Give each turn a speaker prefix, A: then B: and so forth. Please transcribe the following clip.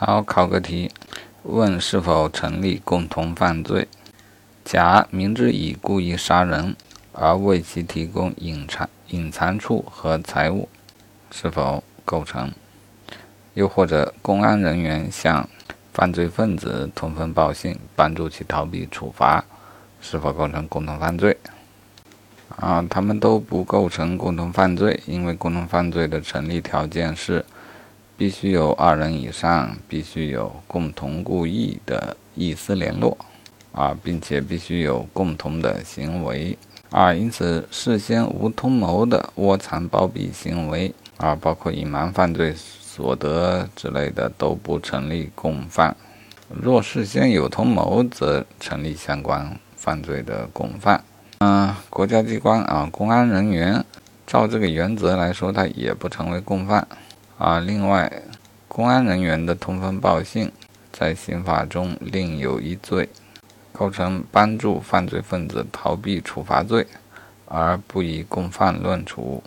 A: 好，考个题，问是否成立共同犯罪？甲明知乙故意杀人，而为其提供隐藏隐藏处和财物，是否构成？又或者，公安人员向犯罪分子通风报信，帮助其逃避处罚，是否构成共同犯罪？啊，他们都不构成共同犯罪，因为共同犯罪的成立条件是。必须有二人以上，必须有共同故意的意思联络，啊，并且必须有共同的行为，啊，因此事先无通谋的窝藏包庇行为，啊，包括隐瞒犯罪所得之类的都不成立共犯。若事先有通谋，则成立相关犯罪的共犯。嗯，国家机关啊，公安人员，照这个原则来说，他也不成为共犯。啊，另外，公安人员的通风报信，在刑法中另有一罪，构成帮助犯罪分子逃避处罚罪，而不以共犯论处。